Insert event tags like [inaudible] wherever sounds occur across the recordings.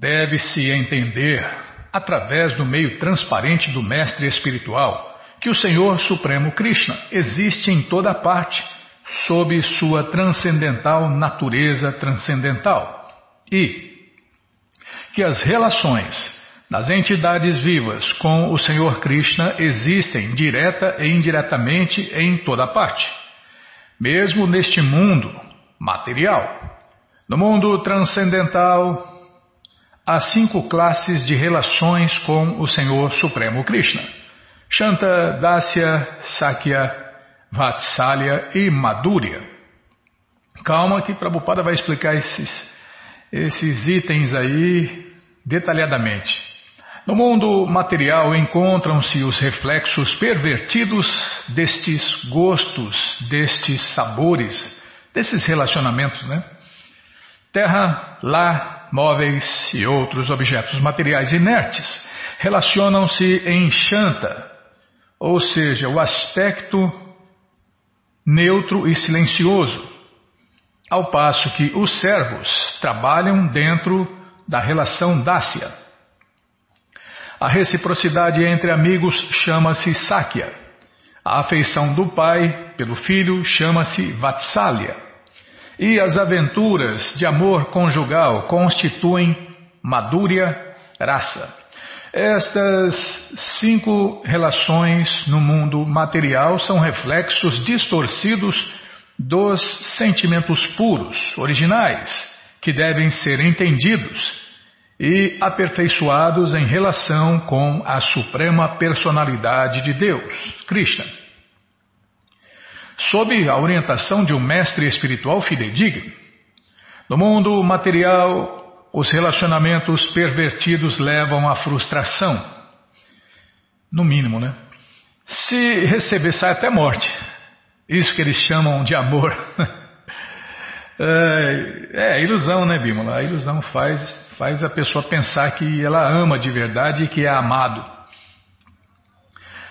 Deve-se entender, através do meio transparente do Mestre Espiritual, que o Senhor Supremo Krishna existe em toda parte, sob sua transcendental natureza transcendental, e que as relações das entidades vivas com o Senhor Krishna existem direta e indiretamente em toda parte, mesmo neste mundo material. No mundo transcendental, há cinco classes de relações com o Senhor Supremo Krishna. Shanta, Dasya, Sakya, Vatsalya e Madhurya. Calma que Prabhupada vai explicar esses, esses itens aí detalhadamente. No mundo material encontram-se os reflexos pervertidos destes gostos, destes sabores, desses relacionamentos, né? Terra, lar, móveis e outros objetos materiais inertes relacionam-se em Shanta, ou seja, o aspecto neutro e silencioso, ao passo que os servos trabalham dentro da relação dácia. A reciprocidade entre amigos chama-se Sakya. A afeição do pai pelo filho chama-se Vatsalya. E as aventuras de amor conjugal constituem Madhurya Rasa. Estas cinco relações no mundo material são reflexos distorcidos dos sentimentos puros, originais, que devem ser entendidos e aperfeiçoados em relação com a suprema personalidade de Deus, Krishna. Sob a orientação de um mestre espiritual fidedigno, no mundo material os relacionamentos pervertidos levam à frustração. No mínimo, né? Se receber, sai até morte. Isso que eles chamam de amor. [laughs] é, é ilusão, né, Bímola? A ilusão faz, faz a pessoa pensar que ela ama de verdade e que é amado.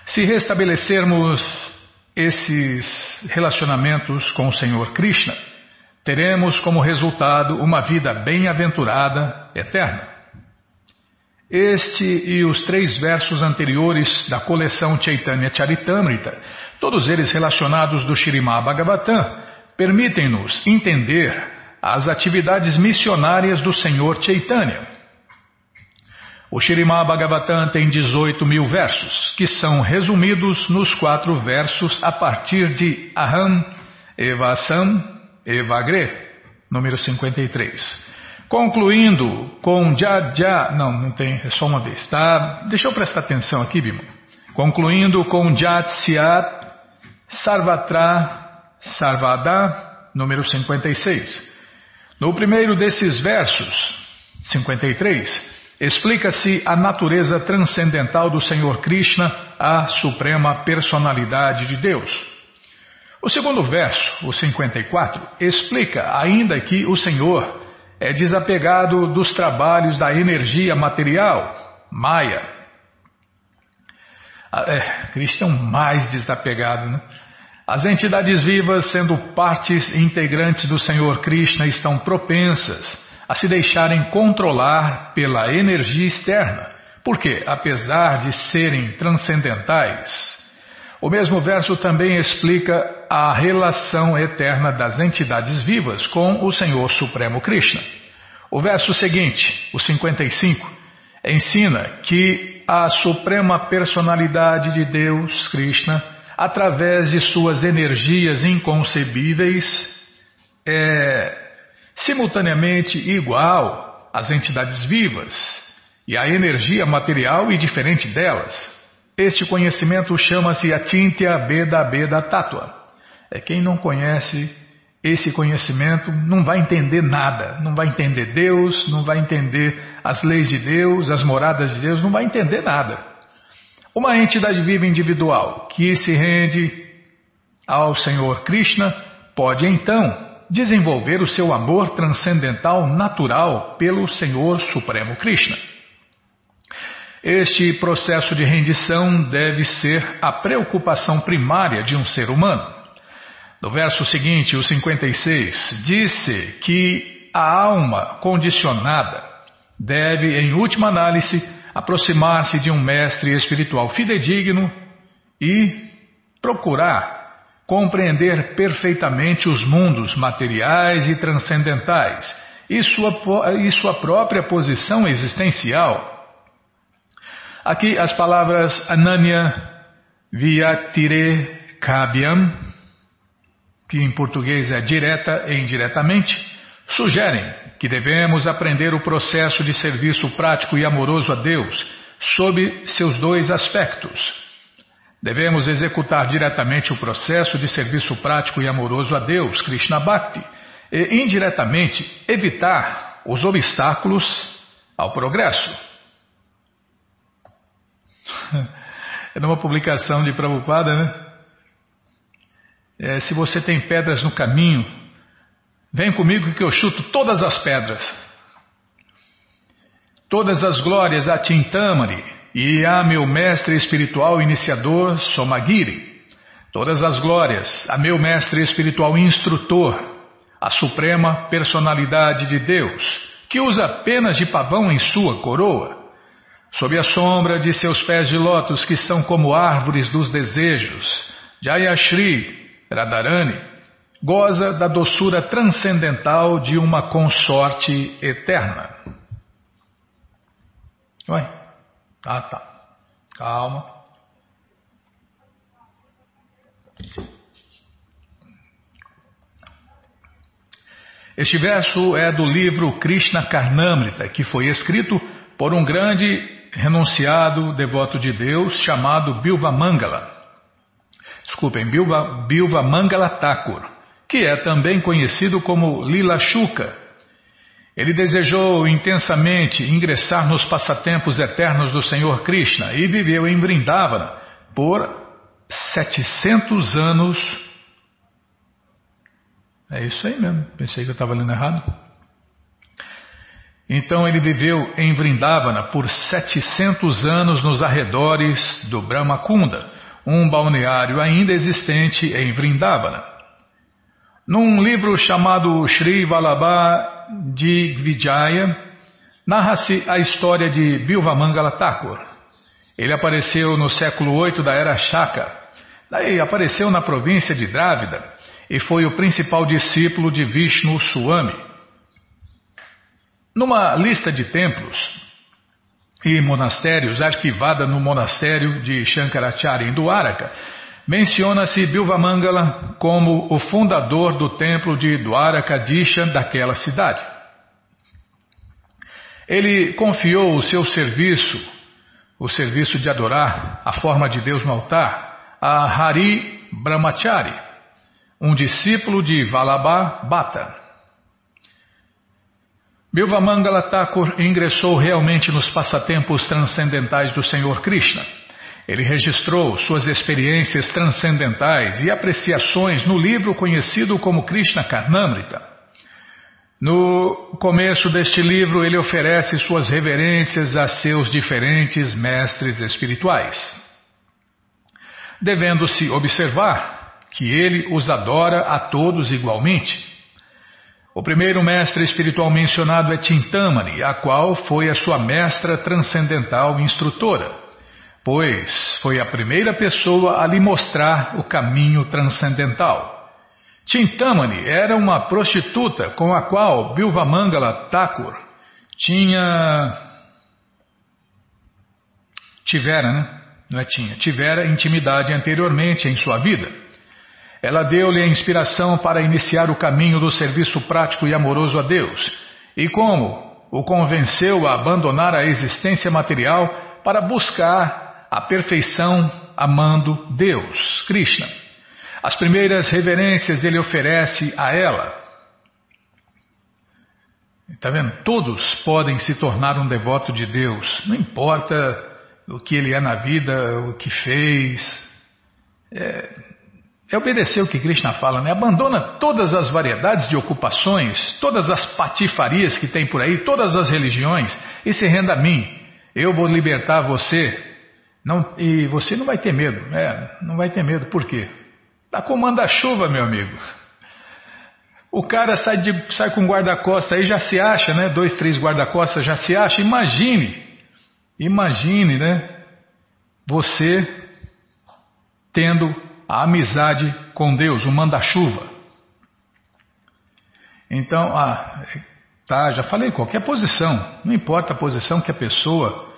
Se restabelecermos esses relacionamentos com o Senhor Krishna, teremos como resultado uma vida bem-aventurada eterna. Este e os três versos anteriores da coleção Chaitanya Charitamrita, todos eles relacionados do Shirimá Bhagavatam, permitem-nos entender as atividades missionárias do Senhor Chaitanya. O Shirimá Bhagavatam tem 18 mil versos, que são resumidos nos quatro versos a partir de Aham, Evasam, Evagre, número 53. Concluindo com já, não, não tem, é só uma vez, tá? Deixa eu prestar atenção aqui, Bima. Concluindo com Jat Siat Sarvatra Sarvada, número 56. No primeiro desses versos, 53, explica-se a natureza transcendental do Senhor Krishna, a suprema personalidade de Deus. O segundo verso, o 54, explica ainda que o Senhor é desapegado dos trabalhos da energia material, Maya. Ah, é, Cristo é um mais desapegado, né? As entidades vivas, sendo partes integrantes do Senhor Krishna, estão propensas a se deixarem controlar pela energia externa, porque, apesar de serem transcendentais, o mesmo verso também explica a relação eterna das entidades vivas com o Senhor Supremo Krishna. O verso seguinte, o 55, ensina que a suprema personalidade de Deus, Krishna, através de suas energias inconcebíveis, é simultaneamente igual às entidades vivas e à energia material e diferente delas. Este conhecimento chama-se Atintya Beda Beda Tattva. É quem não conhece esse conhecimento não vai entender nada, não vai entender Deus, não vai entender as leis de Deus, as moradas de Deus, não vai entender nada. Uma entidade viva individual que se rende ao Senhor Krishna pode então desenvolver o seu amor transcendental natural pelo Senhor Supremo Krishna. Este processo de rendição deve ser a preocupação primária de um ser humano. No verso seguinte, o 56, disse que a alma condicionada deve, em última análise, aproximar-se de um mestre espiritual fidedigno e procurar compreender perfeitamente os mundos materiais e transcendentais e sua, e sua própria posição existencial. Aqui as palavras Ananya Vyatire Kabyam, que em português é direta e indiretamente, sugerem que devemos aprender o processo de serviço prático e amoroso a Deus sob seus dois aspectos Devemos executar diretamente o processo de serviço prático e amoroso a Deus, Krishna Bhakti, e indiretamente evitar os obstáculos ao progresso. [laughs] É numa publicação de Prabhupada, né? É, se você tem pedras no caminho, vem comigo que eu chuto todas as pedras. Todas as glórias a Tintamani, e a meu mestre espiritual iniciador Somagiri. Todas as glórias a meu mestre espiritual instrutor, a suprema personalidade de Deus, que usa penas de pavão em sua coroa. Sob a sombra de seus pés de lótus, que são como árvores dos desejos, Jayashri Radharani goza da doçura transcendental de uma consorte eterna. Ué? Ah, tá. Calma. Este verso é do livro Krishna Karnamrita, que foi escrito por um grande renunciado devoto de Deus chamado Bilva Mangala. Desculpem, Bilva, Bilva Mangala Thakur, que é também conhecido como Lila Shuka ele desejou intensamente ingressar nos passatempos eternos do Senhor Krishna e viveu em Vrindavana por 700 anos. É isso aí mesmo, pensei que eu estava lendo errado. Então ele viveu em Vrindavana por 700 anos nos arredores do Brahmakunda, um balneário ainda existente em Vrindavana. Num livro chamado Sri Vallabha de Vijaya, narra-se a história de Bilvamangala Thakur. Ele apareceu no século VIII da era Shaka, daí apareceu na província de Drávida e foi o principal discípulo de Vishnu Swami. Numa lista de templos e monastérios arquivada no monastério de Shankaracharya em Dwaraka, Menciona-se Bilvamangala como o fundador do templo de Dwarakadisha daquela cidade. Ele confiou o seu serviço, o serviço de adorar a forma de Deus no altar, a Hari Brahmachari, um discípulo de Vallabha Bhatta. Bilvamangala Thakur ingressou realmente nos passatempos transcendentais do Senhor Krishna. Ele registrou suas experiências transcendentais e apreciações no livro conhecido como Krishna Karnamrita. No começo deste livro, ele oferece suas reverências a seus diferentes mestres espirituais. Devendo-se observar que ele os adora a todos igualmente. O primeiro mestre espiritual mencionado é Tintamani, a qual foi a sua mestra transcendental instrutora pois foi a primeira pessoa a lhe mostrar o caminho transcendental. Chintamani era uma prostituta com a qual Bilvamangala Thakur tinha. tivera, né? Não é tinha, tivera intimidade anteriormente em sua vida. Ela deu-lhe a inspiração para iniciar o caminho do serviço prático e amoroso a Deus. E como o convenceu a abandonar a existência material para buscar a perfeição amando Deus, Krishna. As primeiras reverências ele oferece a ela. Está vendo? Todos podem se tornar um devoto de Deus, não importa o que ele é na vida, o que fez. É, é obedecer o que Krishna fala, né? Abandona todas as variedades de ocupações, todas as patifarias que tem por aí, todas as religiões e se renda a mim. Eu vou libertar você não, e você não vai ter medo, é, não vai ter medo, por quê? Da comanda chuva, meu amigo. O cara sai, de, sai com guarda-costas aí já se acha, né? Dois, três guarda-costas já se acha. Imagine, imagine, né? Você tendo a amizade com Deus, o manda-chuva. Então, ah, tá, já falei, qualquer posição, não importa a posição que a pessoa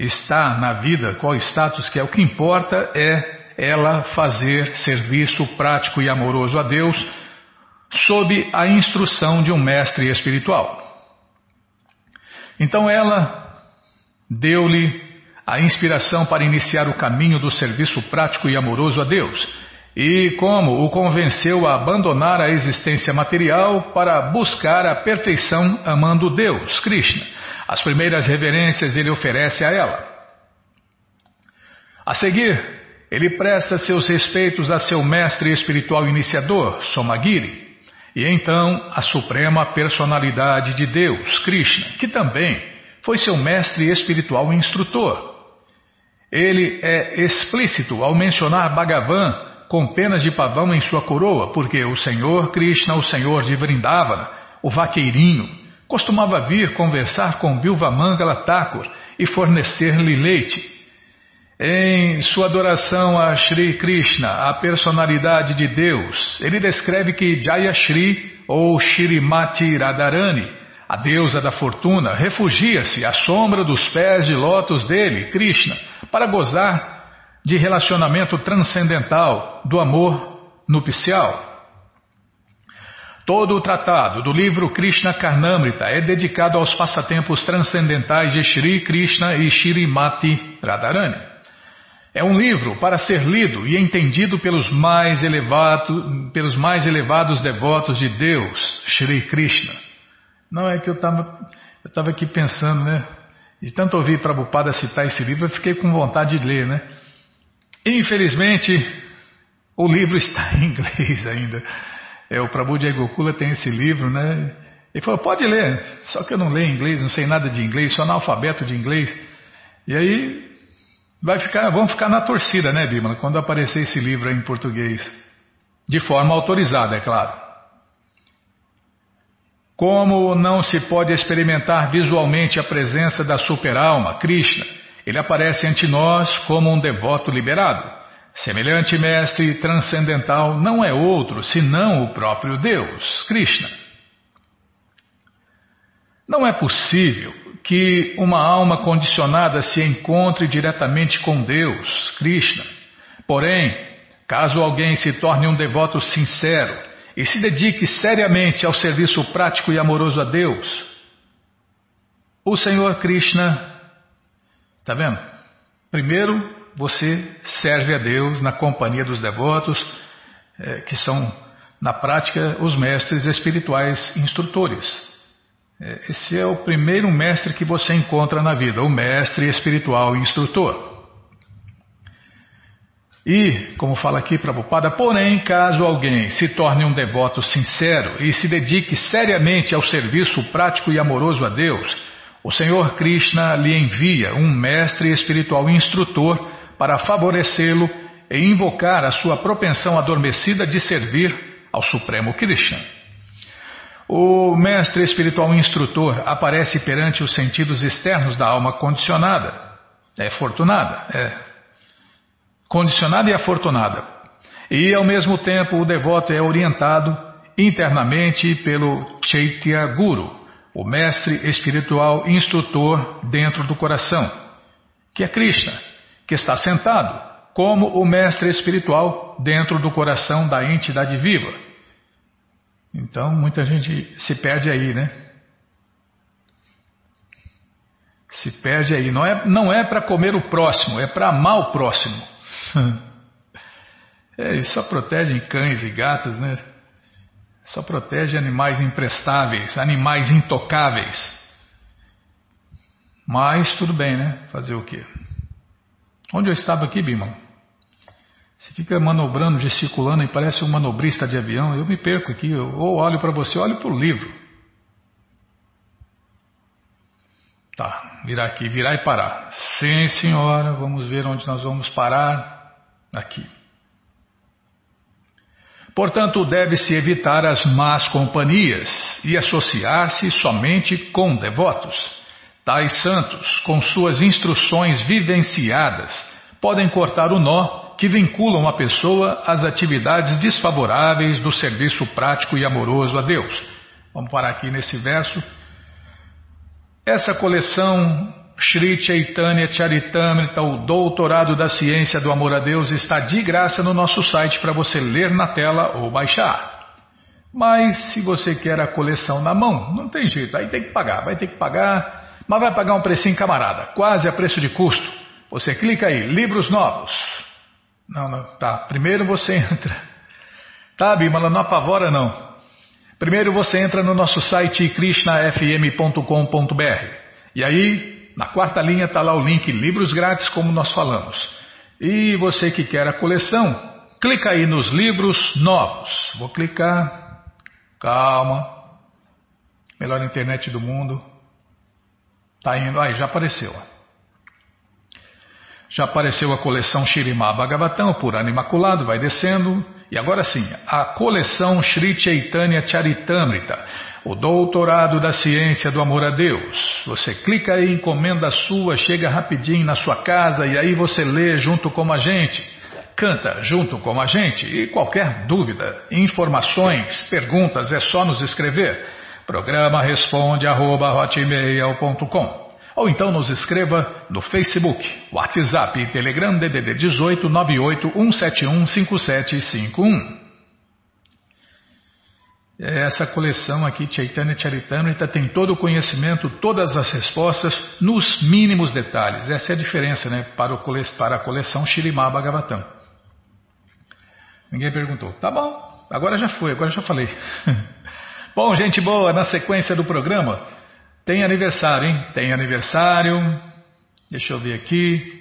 está na vida, qual status que é, o que importa é ela fazer serviço prático e amoroso a Deus sob a instrução de um mestre espiritual. Então ela deu-lhe a inspiração para iniciar o caminho do serviço prático e amoroso a Deus. E como o convenceu a abandonar a existência material para buscar a perfeição amando Deus, Krishna. As primeiras reverências ele oferece a ela. A seguir, ele presta seus respeitos a seu mestre espiritual iniciador, Somagiri, e então a suprema personalidade de Deus, Krishna, que também foi seu mestre espiritual instrutor. Ele é explícito ao mencionar Bhagavan com penas de pavão em sua coroa, porque o Senhor Krishna, o Senhor de Vrindavana, o vaqueirinho, costumava vir conversar com Bilva Mangala Thakur e fornecer-lhe leite. Em sua adoração a Sri Krishna, a personalidade de Deus, ele descreve que Jaya Shri ou Shrimati Radharani, a deusa da fortuna, refugia-se à sombra dos pés de lótus dele, Krishna, para gozar de relacionamento transcendental, do amor nupcial. Todo o tratado do livro Krishna Karnamrita é dedicado aos passatempos transcendentais de Shri Krishna e Shrimati Radharani. É um livro para ser lido e entendido pelos mais, elevado, pelos mais elevados devotos de Deus, Shri Krishna. Não é que eu estava eu tava aqui pensando, né? De tanto ouvir Prabhupada citar esse livro, eu fiquei com vontade de ler, né? Infelizmente, o livro está [laughs] em inglês ainda. É, o Prabhu de Gokula tem esse livro, né? Ele falou, pode ler, só que eu não leio inglês, não sei nada de inglês, sou analfabeto de inglês. E aí Vai ficar, vamos ficar na torcida, né, Bíblia, quando aparecer esse livro em português. De forma autorizada, é claro. Como não se pode experimentar visualmente a presença da superalma, Krishna, ele aparece ante nós como um devoto liberado. Semelhante mestre transcendental não é outro senão o próprio Deus, Krishna. Não é possível que uma alma condicionada se encontre diretamente com Deus, Krishna. Porém, caso alguém se torne um devoto sincero e se dedique seriamente ao serviço prático e amoroso a Deus, o Senhor Krishna, está vendo? Primeiro, você serve a Deus na companhia dos devotos, é, que são, na prática, os mestres espirituais instrutores. É, esse é o primeiro mestre que você encontra na vida, o mestre espiritual instrutor. E, como fala aqui Prabhupada, porém, caso alguém se torne um devoto sincero e se dedique seriamente ao serviço prático e amoroso a Deus, o Senhor Krishna lhe envia um mestre espiritual instrutor para favorecê-lo e invocar a sua propensão adormecida de servir ao Supremo Krishna. O mestre espiritual instrutor aparece perante os sentidos externos da alma condicionada. É fortunada, é. Condicionada e afortunada. E ao mesmo tempo o devoto é orientado internamente pelo Chaitya Guru, o mestre espiritual instrutor dentro do coração, que é Krishna, que está sentado como o mestre espiritual dentro do coração da entidade viva. Então muita gente se perde aí, né? Se perde aí. Não é, não é para comer o próximo, é para amar o próximo. [laughs] É, só protege cães e gatos, né? Só protege animais imprestáveis, animais intocáveis. Mas tudo bem, né? Fazer o quê? Onde eu estava aqui, Bimão? Você fica manobrando, gesticulando e parece um manobrista de avião. Eu me perco aqui, eu ou olho para você, olho para o livro. Tá, virar aqui, virar e parar. Sim, senhora, vamos ver onde nós vamos parar. Aqui. Portanto, deve-se evitar as más companhias e associar-se somente com devotos. Tais santos, com suas instruções vivenciadas, podem cortar o nó que vinculam a pessoa às atividades desfavoráveis do serviço prático e amoroso a Deus. Vamos parar aqui nesse verso. Essa coleção Sri Chaitanya Charitamrita, o Doutorado da Ciência do Amor a Deus, está de graça no nosso site para você ler na tela ou baixar. Mas se você quer a coleção na mão, não tem jeito, aí tem que pagar, vai ter que pagar, mas vai pagar um precinho camarada, quase a preço de custo. Você clica aí, livros novos. Não, não, tá. Primeiro você [laughs] entra. Tá, Bimala, não apavora não. Primeiro você entra no nosso site krishnafm.com.br. E aí na quarta linha está lá o link Livros Grátis, como nós falamos. E você que quer a coleção, clica aí nos livros novos. Vou clicar. Calma. Melhor internet do mundo. Tá indo. Aí, já apareceu. Já apareceu a coleção Shirimá Bhagavatam, por ano imaculado, vai descendo. E agora sim, a coleção Sri Chaitanya Charitamrita o doutorado da ciência do amor a Deus. Você clica aí, encomenda sua, chega rapidinho na sua casa e aí você lê junto com a gente. Canta junto com a gente e qualquer dúvida, informações, perguntas é só nos escrever. Programa responde arroba, ou então nos escreva no Facebook, WhatsApp e Telegram DDD 18 98 171 5751. É essa coleção aqui, Chaitanya Charitamrita, tem todo o conhecimento, todas as respostas, nos mínimos detalhes. Essa é a diferença né, para, o, para a coleção Shirimá Bhagavatam. Ninguém perguntou. Tá bom, agora já foi, agora já falei. [laughs] bom, gente boa, na sequência do programa, tem aniversário, hein? Tem aniversário. Deixa eu ver aqui.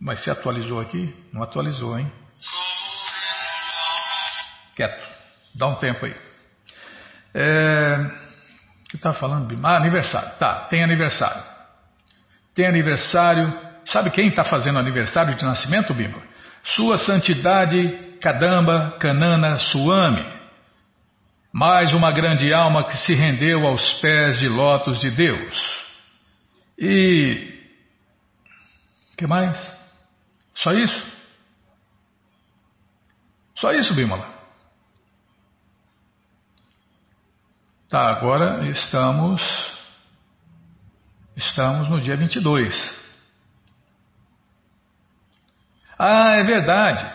Mas se atualizou aqui? Não atualizou, hein? Quieto. Dá um tempo aí. É, o que está falando? Ah, aniversário. Tá, tem aniversário. Tem aniversário. Sabe quem está fazendo aniversário de nascimento, Bimba? Sua Santidade Kadamba Kanana Suami. Mais uma grande alma que se rendeu aos pés de lotos de Deus. E. que mais? Só isso? Só isso, Bimala? Tá, agora estamos estamos no dia 22. Ah, é verdade.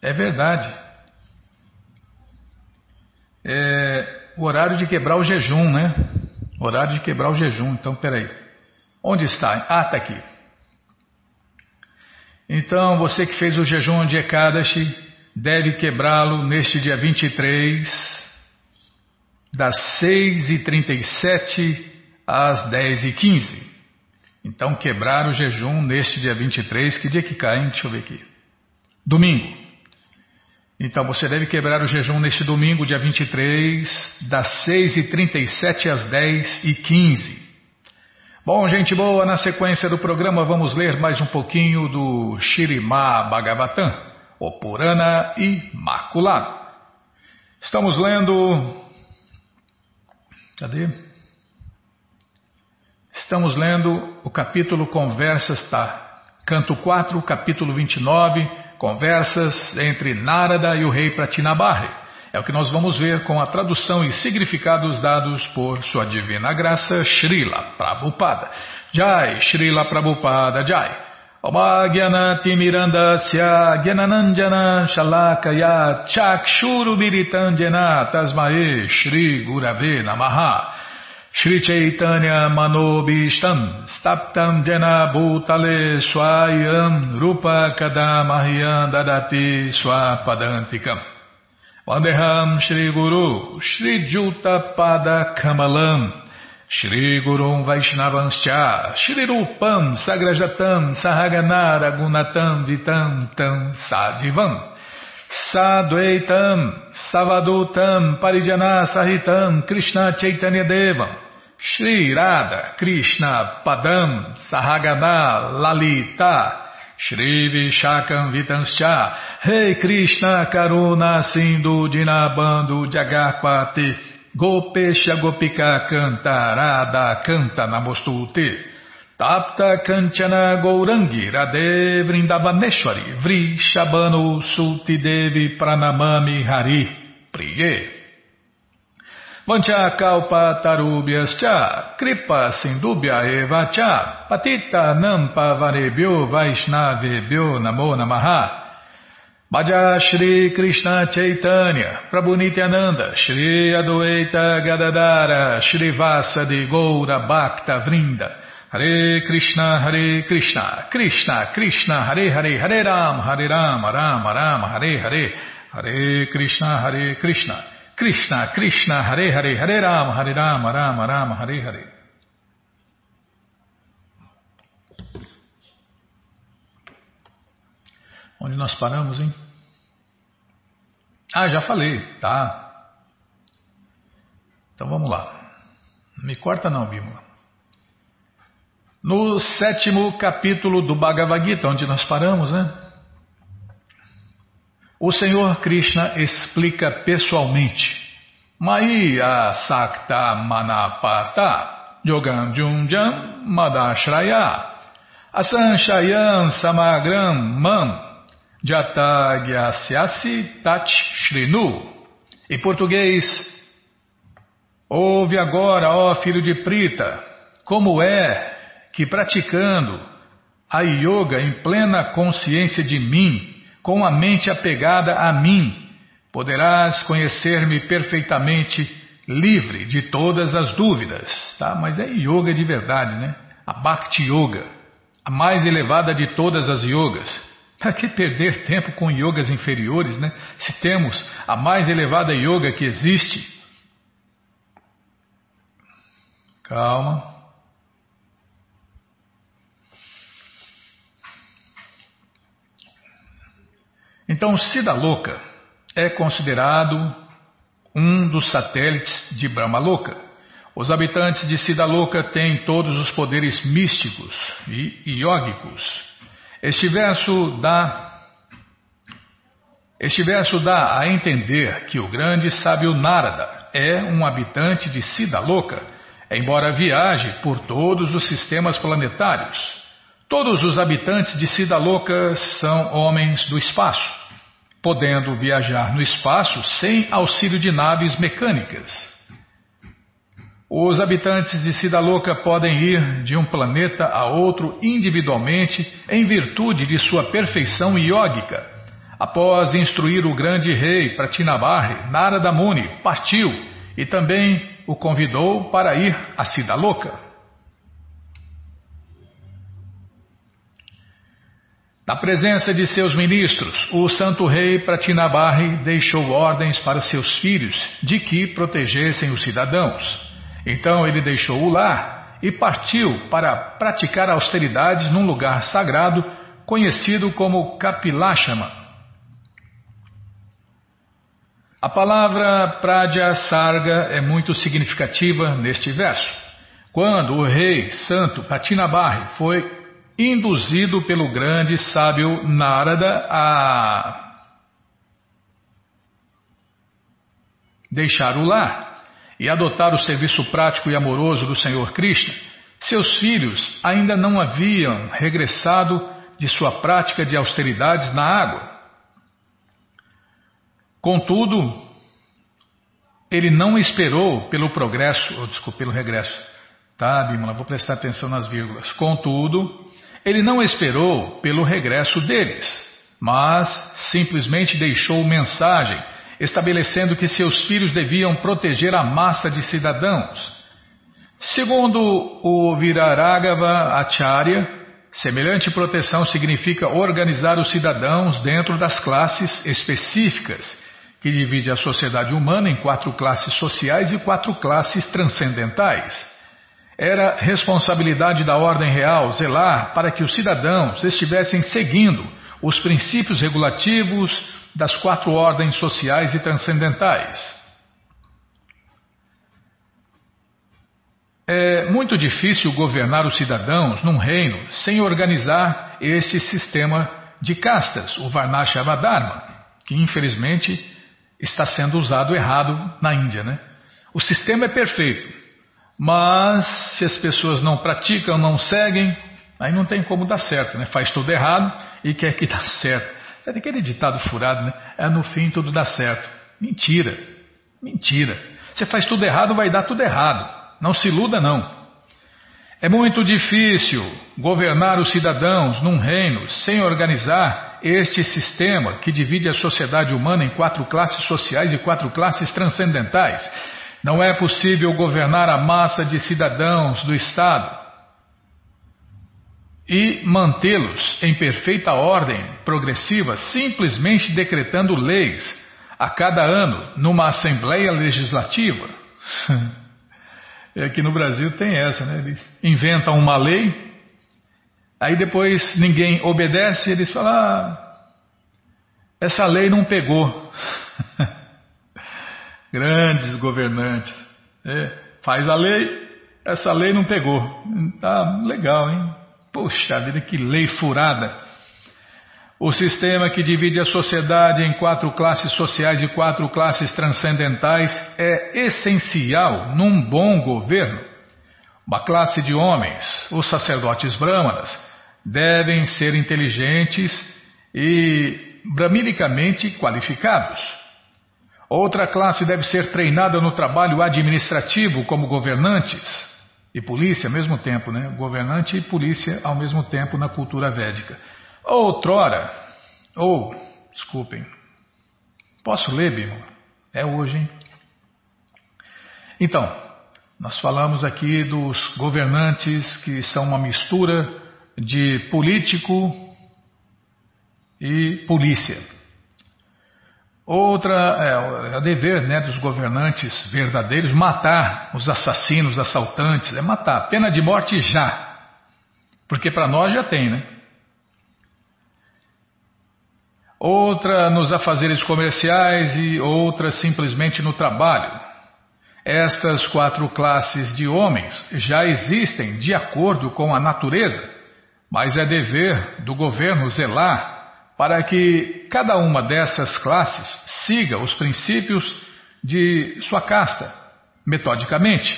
É verdade. É o horário de quebrar o jejum, né? Horário de quebrar o jejum. Então, peraí. Onde está? Ah, está aqui. Então, você que fez o jejum de Ekadashi deve quebrá-lo neste dia 23 das 6h37 às 10h15. Então quebrar o jejum neste dia 23, que dia que cai, hein? Deixa eu ver aqui. Domingo. Então você deve quebrar o jejum neste domingo, dia 23, das 6h37 às 10h15. Bom, gente boa, na sequência do programa vamos ler mais um pouquinho do Shirimá Bhagavatam, o Purana Imaculado. Estamos lendo Cadê? Estamos lendo o capítulo Conversas, tá? Canto 4, capítulo 29, Conversas entre Narada e o rei Pratinabarre. É o que nós vamos ver com a tradução e significados dados por Sua Divina Graça, Srila Prabhupada. Jai, Srila Prabhupada Jai. Shalakaya Chakshuru Miritandjana Tasmae Shri Gurave Namaha Shri Chaitanya Manobishtam Staptam Jena Bhutale Swayam Rupa Kadamahyam Dadati Swapadantikam. Vandeham Shri Guru Shri Juta Pada Kamalam. Shri Gurum Vaishnavanscha, Shri Rupam Sagrajatam Sahaganara Gunatam Vitam Tam Sadivam. Sadvaitam Savadutam Parijana Sahitam Krishna Chaitanya Devam Shri Radha Krishna Padam Sahagana Lalita Shri Vishakam Vitanscha Rei Krishna Karuna Sindhu Dinabando Jagarpati Gopesha Gopika Cantarada Canta Namostute Tapta Kanchana Gourangi Radhe Vrindavaneshwari Vri Shabano Sulti Devi Pranamami Hari Priye Vancha kalpa tarubhyas cha, kripa sindubhya eva cha, patita nampa varebhyo vaishnavebhyo namo namaha. Bhaja Shri Krishna Chaitanya, Prabhu Nityananda, Shri Adwaita Gadadara, Shri Vasa de Goura Bhakta Vrinda, Hare Krishna, Hare Krishna, Krishna Krishna, Hare Hare, Hare Ram, Hare Ram, Ram Ram, Hare Hare, Hare Krishna, Hare Krishna. Krishna, Krishna, Hare Hare, Hare Rama, Hare Rama, Rama Rama, Hare Hare. Onde nós paramos, hein? Ah, já falei, tá. Então vamos lá. Não me corta não, Bímola. No sétimo capítulo do Bhagavad Gita, onde nós paramos, né? O Senhor Krishna explica pessoalmente. Maya Sakta Manapata Yogam Junjam Madashraya Asanshayam Samagram Mam Jatagyasyasi Tach Shrinu Em português, ouve agora, ó filho de Prita, como é que praticando a yoga em plena consciência de mim, com a mente apegada a mim, poderás conhecer-me perfeitamente, livre de todas as dúvidas. Tá? Mas é yoga de verdade, né? A Bhakti Yoga, a mais elevada de todas as yogas. [laughs] Para que perder tempo com yogas inferiores, né? Se temos a mais elevada yoga que existe. Calma. Então, Sida Louca é considerado um dos satélites de Brahma Louca. Os habitantes de Sida Louca têm todos os poderes místicos e iógicos. Este verso dá este verso dá a entender que o grande sábio Narada é um habitante de Sida Louca, embora viaje por todos os sistemas planetários. Todos os habitantes de Sida Louca são homens do espaço, podendo viajar no espaço sem auxílio de naves mecânicas. Os habitantes de Sida Louca podem ir de um planeta a outro individualmente em virtude de sua perfeição iógica. Após instruir o grande rei Pratinabarri, Narada Muni partiu e também o convidou para ir a Sida Na presença de seus ministros, o santo rei Pratinabarri deixou ordens para seus filhos de que protegessem os cidadãos. Então ele deixou o lar e partiu para praticar austeridades num lugar sagrado conhecido como Kapilashama. A palavra Pradya Sarga é muito significativa neste verso. Quando o rei santo Patinabarri foi induzido pelo grande sábio Narada a deixar o lar e adotar o serviço prático e amoroso do Senhor Krishna, seus filhos ainda não haviam regressado de sua prática de austeridades na água. Contudo, ele não esperou pelo progresso, ou desculpe, pelo regresso. Tá, Bimala, vou prestar atenção nas vírgulas. Contudo, ele não esperou pelo regresso deles, mas simplesmente deixou mensagem estabelecendo que seus filhos deviam proteger a massa de cidadãos. Segundo o Viraragava Acharya, semelhante proteção significa organizar os cidadãos dentro das classes específicas, que divide a sociedade humana em quatro classes sociais e quatro classes transcendentais. Era responsabilidade da ordem real zelar para que os cidadãos estivessem seguindo os princípios regulativos das quatro ordens sociais e transcendentais. É muito difícil governar os cidadãos num reino sem organizar este sistema de castas, o Varnashava Dharma, que infelizmente está sendo usado errado na Índia. Né? O sistema é perfeito, mas se as pessoas não praticam, não seguem, aí não tem como dar certo, né? faz tudo errado e quer que [laughs] dá certo. É aquele ditado furado, né? É no fim tudo dá certo. Mentira, mentira. Você faz tudo errado, vai dar tudo errado. Não se iluda, não. É muito difícil governar os cidadãos num reino sem organizar este sistema que divide a sociedade humana em quatro classes sociais e quatro classes transcendentais. Não é possível governar a massa de cidadãos do Estado e mantê-los em perfeita ordem progressiva simplesmente decretando leis a cada ano numa Assembleia Legislativa. [laughs] Aqui no Brasil tem essa, né? Eles inventam uma lei, aí depois ninguém obedece, eles falam: ah, essa lei não pegou. [laughs] Grandes governantes. É, faz a lei, essa lei não pegou. Tá legal, hein? Poxa vida, que lei furada. O sistema que divide a sociedade em quatro classes sociais e quatro classes transcendentais é essencial num bom governo. Uma classe de homens, os sacerdotes brahmanas, devem ser inteligentes e brahminicamente qualificados. Outra classe deve ser treinada no trabalho administrativo como governantes e polícia ao mesmo tempo, né? Governante e polícia ao mesmo tempo na cultura védica. Outrora, ou, desculpem, posso ler, Bimo? É hoje, hein? Então, nós falamos aqui dos governantes que são uma mistura de político e polícia. Outra é, é o dever né, dos governantes verdadeiros matar os assassinos, assaltantes, é matar. Pena de morte já. Porque para nós já tem, né? outra nos afazeres comerciais e outra simplesmente no trabalho. Estas quatro classes de homens já existem de acordo com a natureza, mas é dever do governo zelar para que cada uma dessas classes siga os princípios de sua casta, metodicamente.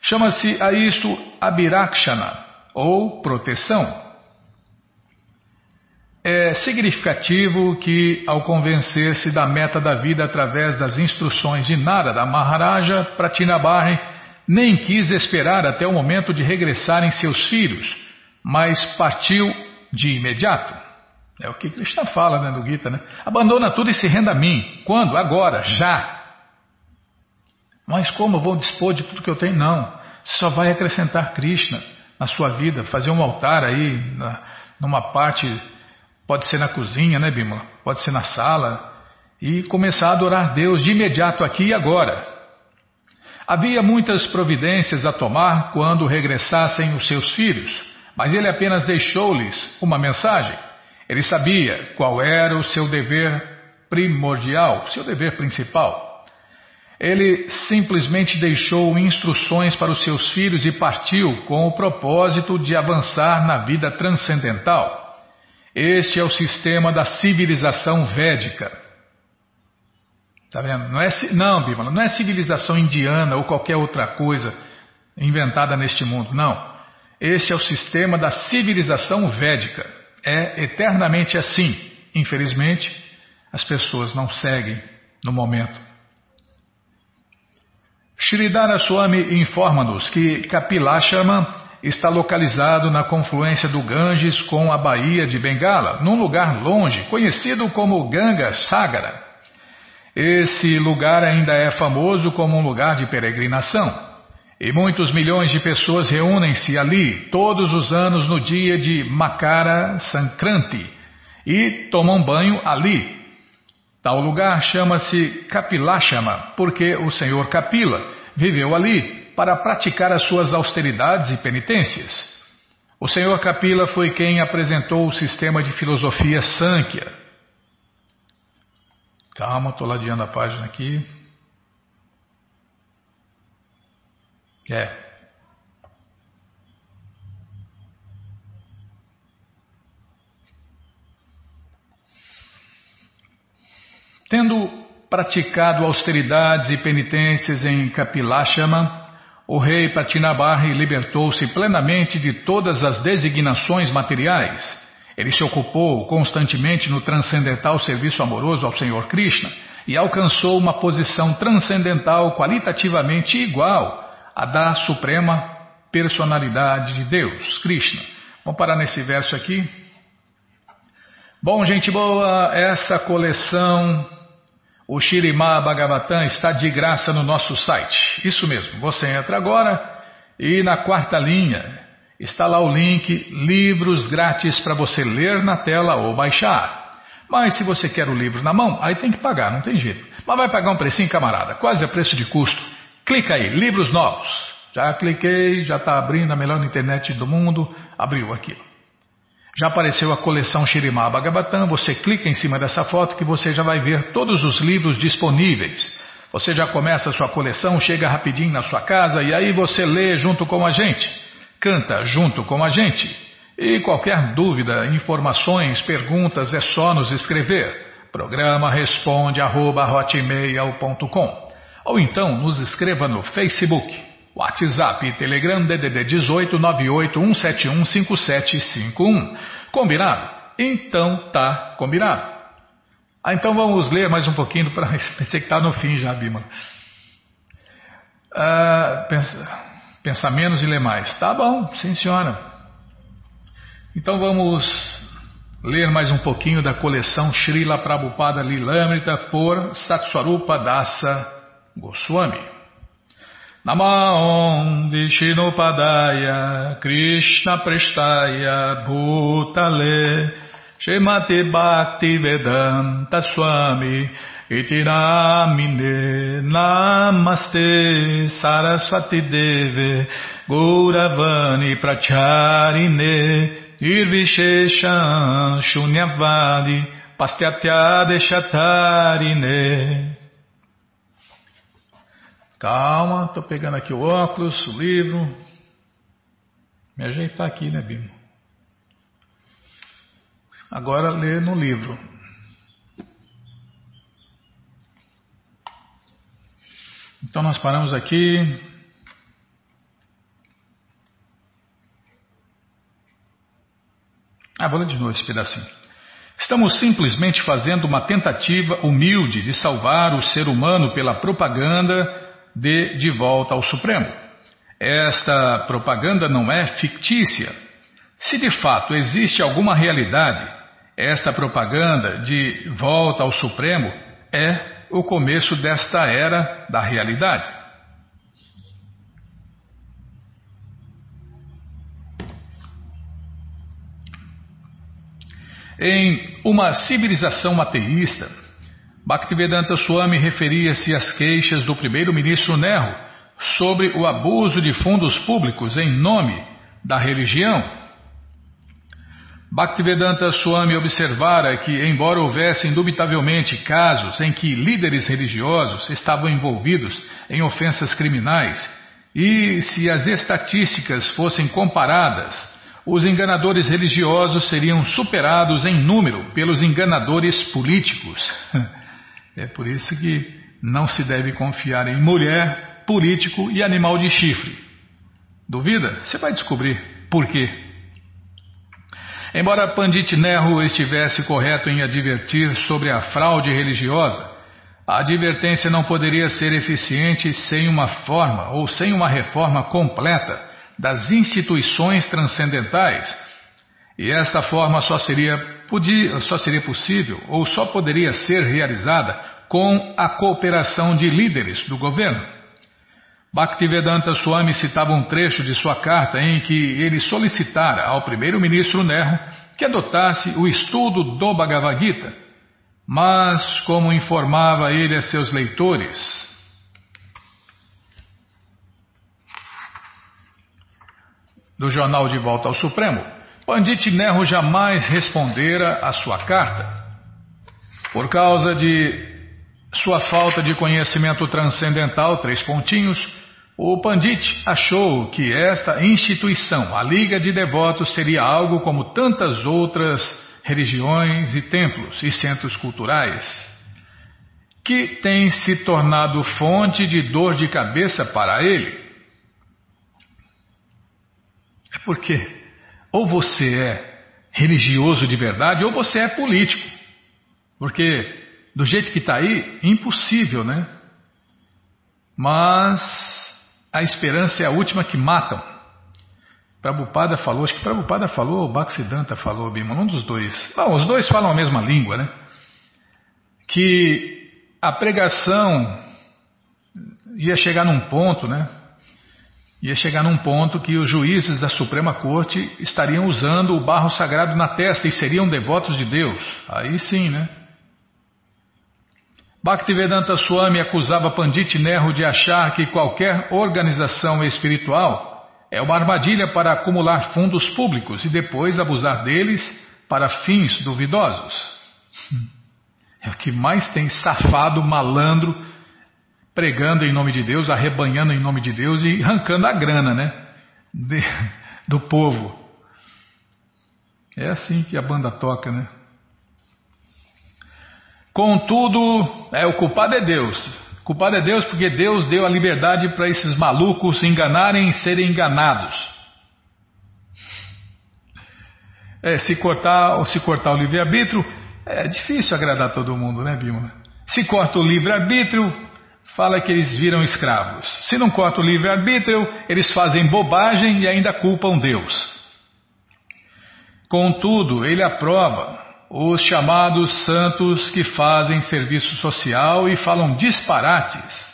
Chama-se a isto abirakshana, ou proteção. É significativo que, ao convencer-se da meta da vida através das instruções de Narada Maharaja Pratinabarri, nem quis esperar até o momento de regressarem seus filhos, mas partiu de imediato. É o que Krishna fala né, no Gita, né? Abandona tudo e se renda a mim. Quando? Agora, já. Mas como eu vou dispor de tudo que eu tenho? Não. Só vai acrescentar Krishna na sua vida, fazer um altar aí, na, numa parte Pode ser na cozinha, né, Bima? Pode ser na sala. E começar a adorar Deus de imediato aqui e agora. Havia muitas providências a tomar quando regressassem os seus filhos, mas ele apenas deixou-lhes uma mensagem. Ele sabia qual era o seu dever primordial, seu dever principal. Ele simplesmente deixou instruções para os seus filhos e partiu com o propósito de avançar na vida transcendental. Este é o sistema da civilização védica. Tá vendo? Não é, não, Bíblia, não é civilização indiana ou qualquer outra coisa inventada neste mundo. Não. Este é o sistema da civilização védica. É eternamente assim. Infelizmente, as pessoas não seguem no momento. Sridhara Swami informa-nos que Kapilashama está localizado na confluência do Ganges com a Baía de Bengala, num lugar longe, conhecido como Ganga Sagara. Esse lugar ainda é famoso como um lugar de peregrinação. E muitos milhões de pessoas reúnem-se ali todos os anos no dia de Makara Sankranti e tomam banho ali. Tal lugar chama-se Kapilashama, porque o senhor Kapila viveu ali para praticar as suas austeridades e penitências. O senhor Kapila foi quem apresentou o sistema de filosofia Sankhya. Calma, estou ladeando a página aqui. É. Tendo praticado austeridades e penitências em Kapilashama, o rei Patinabarri libertou-se plenamente de todas as designações materiais. Ele se ocupou constantemente no transcendental serviço amoroso ao Senhor Krishna e alcançou uma posição transcendental qualitativamente igual à da Suprema Personalidade de Deus, Krishna. Vamos parar nesse verso aqui. Bom, gente boa, essa coleção, o Shirimá Bhagavatam, está de graça no nosso site. Isso mesmo, você entra agora e na quarta linha está lá o link Livros Grátis para você ler na tela ou baixar. Mas se você quer o livro na mão, aí tem que pagar, não tem jeito. Mas vai pagar um precinho, camarada, quase a preço de custo. Clica aí, livros novos. Já cliquei, já está abrindo a melhor internet do mundo. Abriu aqui. Já apareceu a coleção Shirimá Bhagavatam. Você clica em cima dessa foto que você já vai ver todos os livros disponíveis. Você já começa a sua coleção, chega rapidinho na sua casa e aí você lê junto com a gente. Canta junto com a gente. E qualquer dúvida, informações, perguntas é só nos escrever. Programa responde arroba, ou então nos escreva no Facebook, WhatsApp e Telegram DDD 18 5751. Combinado? Então tá combinado. Ah, então vamos ler mais um pouquinho para [laughs] pensei que está no fim já, Bima. Ah, pensa, pensa menos e ler mais. Tá bom, sim senhora. Então vamos ler mais um pouquinho da coleção Srila Prabhupada Lilamrita por Satswarupa Dasa Goswami. Namaon Vishnupadaya Krishna Prestaya Bhutale Shemate Bhakti Vedanta Swami Itiramine Namaste Saraswati Deve Gauravani Pracharine Irvisheshan Shunyavadi Pastyatya Deshatarine. Calma, estou pegando aqui o óculos, o livro. Me ajeitar aqui, né, Bimo? Agora ler no livro. Então nós paramos aqui. Ah, vou ler de novo esse pedacinho. Estamos simplesmente fazendo uma tentativa humilde de salvar o ser humano pela propaganda de De Volta ao Supremo. Esta propaganda não é fictícia. Se de fato existe alguma realidade, esta propaganda de Volta ao Supremo é o começo desta era da realidade. Em uma civilização ateísta, Bhaktivedanta Swami referia-se às queixas do primeiro-ministro Nehru sobre o abuso de fundos públicos em nome da religião. Bhaktivedanta Swami observara que, embora houvesse indubitavelmente casos em que líderes religiosos estavam envolvidos em ofensas criminais, e se as estatísticas fossem comparadas os enganadores religiosos seriam superados em número pelos enganadores políticos. [laughs] É por isso que não se deve confiar em mulher, político e animal de chifre. Duvida? Você vai descobrir por quê. Embora Pandit Nehru estivesse correto em advertir sobre a fraude religiosa, a advertência não poderia ser eficiente sem uma forma ou sem uma reforma completa das instituições transcendentais. E esta forma só seria, podia, só seria possível ou só poderia ser realizada com a cooperação de líderes do governo. Bhaktivedanta Swami citava um trecho de sua carta em que ele solicitara ao primeiro-ministro Nehru que adotasse o estudo do Bhagavad Gita. Mas, como informava ele a seus leitores, do jornal De Volta ao Supremo, Pandit Nehru jamais respondera a sua carta. Por causa de sua falta de conhecimento transcendental, três pontinhos, o Pandit achou que esta instituição, a Liga de Devotos, seria algo como tantas outras religiões e templos e centros culturais. que tem se tornado fonte de dor de cabeça para ele. É porque ou você é religioso de verdade ou você é político. Porque do jeito que está aí, impossível, né? Mas a esperança é a última que matam. Prabhupada falou, acho que Prabhupada falou, ou Bhaktisiddhanta falou, Bima, um dos dois. Não, os dois falam a mesma língua, né? Que a pregação ia chegar num ponto, né? Ia chegar num ponto que os juízes da Suprema Corte estariam usando o barro sagrado na testa e seriam devotos de Deus. Aí sim, né? Bhaktivedanta Swami acusava Pandit Nehru de achar que qualquer organização espiritual é uma armadilha para acumular fundos públicos e depois abusar deles para fins duvidosos. [laughs] É o que mais tem safado, malandro, pregando em nome de Deus, arrebanhando em nome de Deus e arrancando a grana, né? De, do povo. É assim que a banda toca, né? Contudo, é, o culpado é Deus. Culpado é Deus porque Deus deu a liberdade para esses malucos se enganarem e serem enganados. É, se cortar se cortar o livre-arbítrio, é difícil agradar todo mundo, né, Bima? Se corta o livre-arbítrio, fala que eles viram escravos. Se não corta o livre-arbítrio, eles fazem bobagem e ainda culpam Deus. Contudo, ele aprova os chamados santos que fazem serviço social e falam disparates.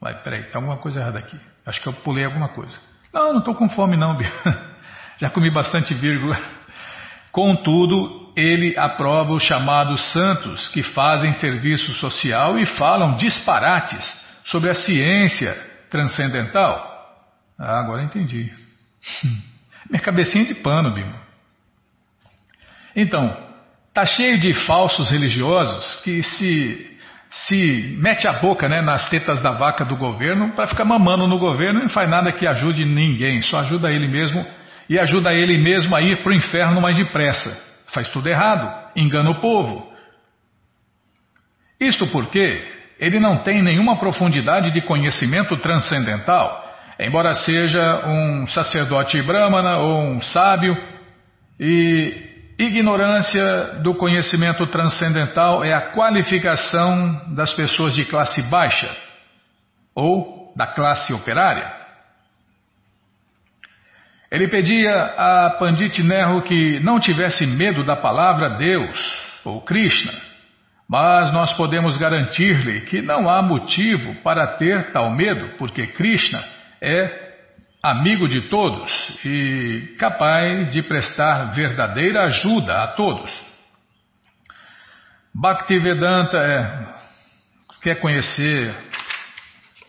Vai, peraí, tem alguma coisa errada aqui. Acho que eu pulei alguma coisa. Não, não estou com fome não, [laughs] já comi bastante vírgula. Contudo, ele aprova os chamados santos que fazem serviço social e falam disparates sobre a ciência transcendental. Ah, agora entendi. Minha cabecinha de pano, Bima. Então, tá cheio de falsos religiosos que se se mete a boca né, nas tetas da vaca do governo para ficar mamando no governo e não faz nada que ajude ninguém, só ajuda ele mesmo e ajuda ele mesmo a ir para o inferno mais depressa. Faz tudo errado, engana o povo. Isto porque ele não tem nenhuma profundidade de conhecimento transcendental, embora seja um sacerdote brahmana ou um sábio, e Ignorância do conhecimento transcendental é a qualificação das pessoas de classe baixa ou da classe operária. Ele pedia a Pandit Nehru que não tivesse medo da palavra Deus ou Krishna, mas nós podemos garantir-lhe que não há motivo para ter tal medo, porque Krishna é amigo de todos e capaz de prestar verdadeira ajuda a todos. Bhaktivedanta é, quer conhecer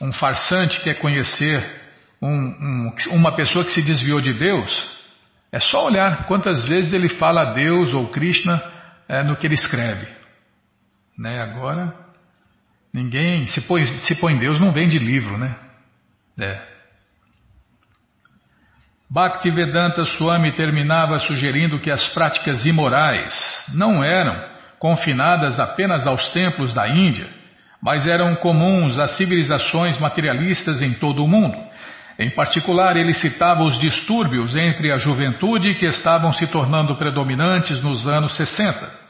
um farsante, quer conhecer um, um, uma pessoa que se desviou de Deus, é só olhar quantas vezes ele fala Deus ou Krishna é, no que ele escreve. Né? Agora, ninguém se põe, se põe Deus não vem de livro, né? É. Bhaktivedanta Swami terminava sugerindo que as práticas imorais não eram confinadas apenas aos templos da Índia, mas eram comuns às civilizações materialistas em todo o mundo. Em particular, ele citava os distúrbios entre a juventude que estavam se tornando predominantes nos anos 60.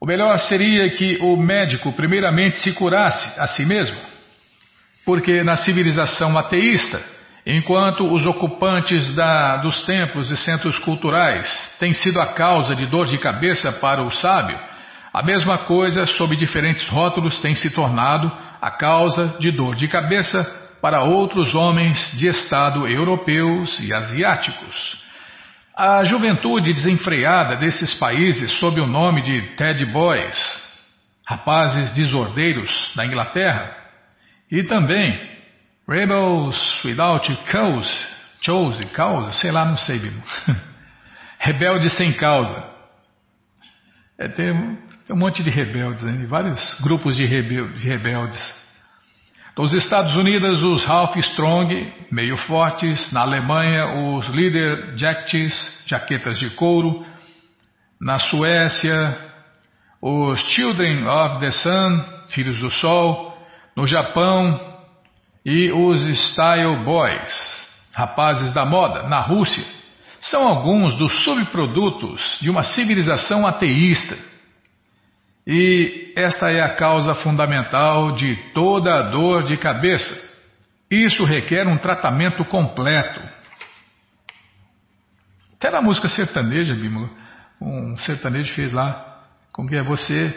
O melhor seria que o médico primeiramente se curasse a si mesmo, porque na civilização ateísta, Enquanto os ocupantes da, dos templos e centros culturais têm sido a causa de dor de cabeça para o sábio, a mesma coisa, sob diferentes rótulos, tem se tornado a causa de dor de cabeça para outros homens de estado europeus e asiáticos. A juventude desenfreada desses países, sob o nome de Ted Boys, rapazes desordeiros da Inglaterra, e também Rebels without cause, chose, causa, sei lá, não sei, Bibo. [laughs] Rebelde sem causa. É, tem, tem, um monte de rebeldes, né? vários grupos de, rebel, de rebeldes. Nos Estados Unidos, os Ralph Strong, meio fortes. Na Alemanha, os Leader Jackets, jaquetas de couro. Na Suécia, os Children of the Sun, Filhos do Sol, no Japão, e os Style Boys, rapazes da moda, na Rússia, são alguns dos subprodutos de uma civilização ateísta. E esta é a causa fundamental de toda a dor de cabeça. Isso requer um tratamento completo. Até na música sertaneja, Bímola, um sertanejo fez lá, como que é você,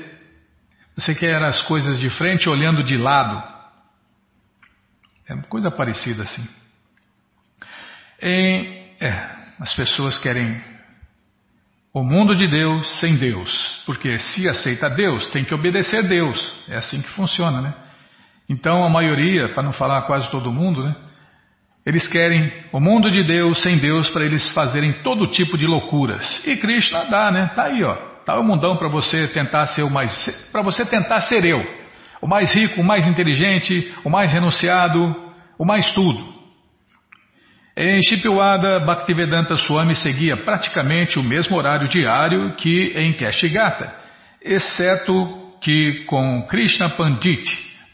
você quer as coisas de frente olhando de lado. É uma coisa parecida assim. Em, é, as pessoas querem o mundo de Deus sem Deus, porque se aceita Deus, tem que obedecer a Deus. É assim que funciona, né? Então a maioria, para não falar quase todo mundo, né? Eles querem o mundo de Deus sem Deus para eles fazerem todo tipo de loucuras. E Krishna dá, né? Tá aí, ó. Tá o mundão para você tentar ser o mais para você tentar ser eu, o mais rico, o mais inteligente, o mais renunciado, o mais tudo. Em Shipwada, Bhaktivedanta Swami seguia praticamente o mesmo horário diário que em Keshigata, exceto que com Krishna Pandit,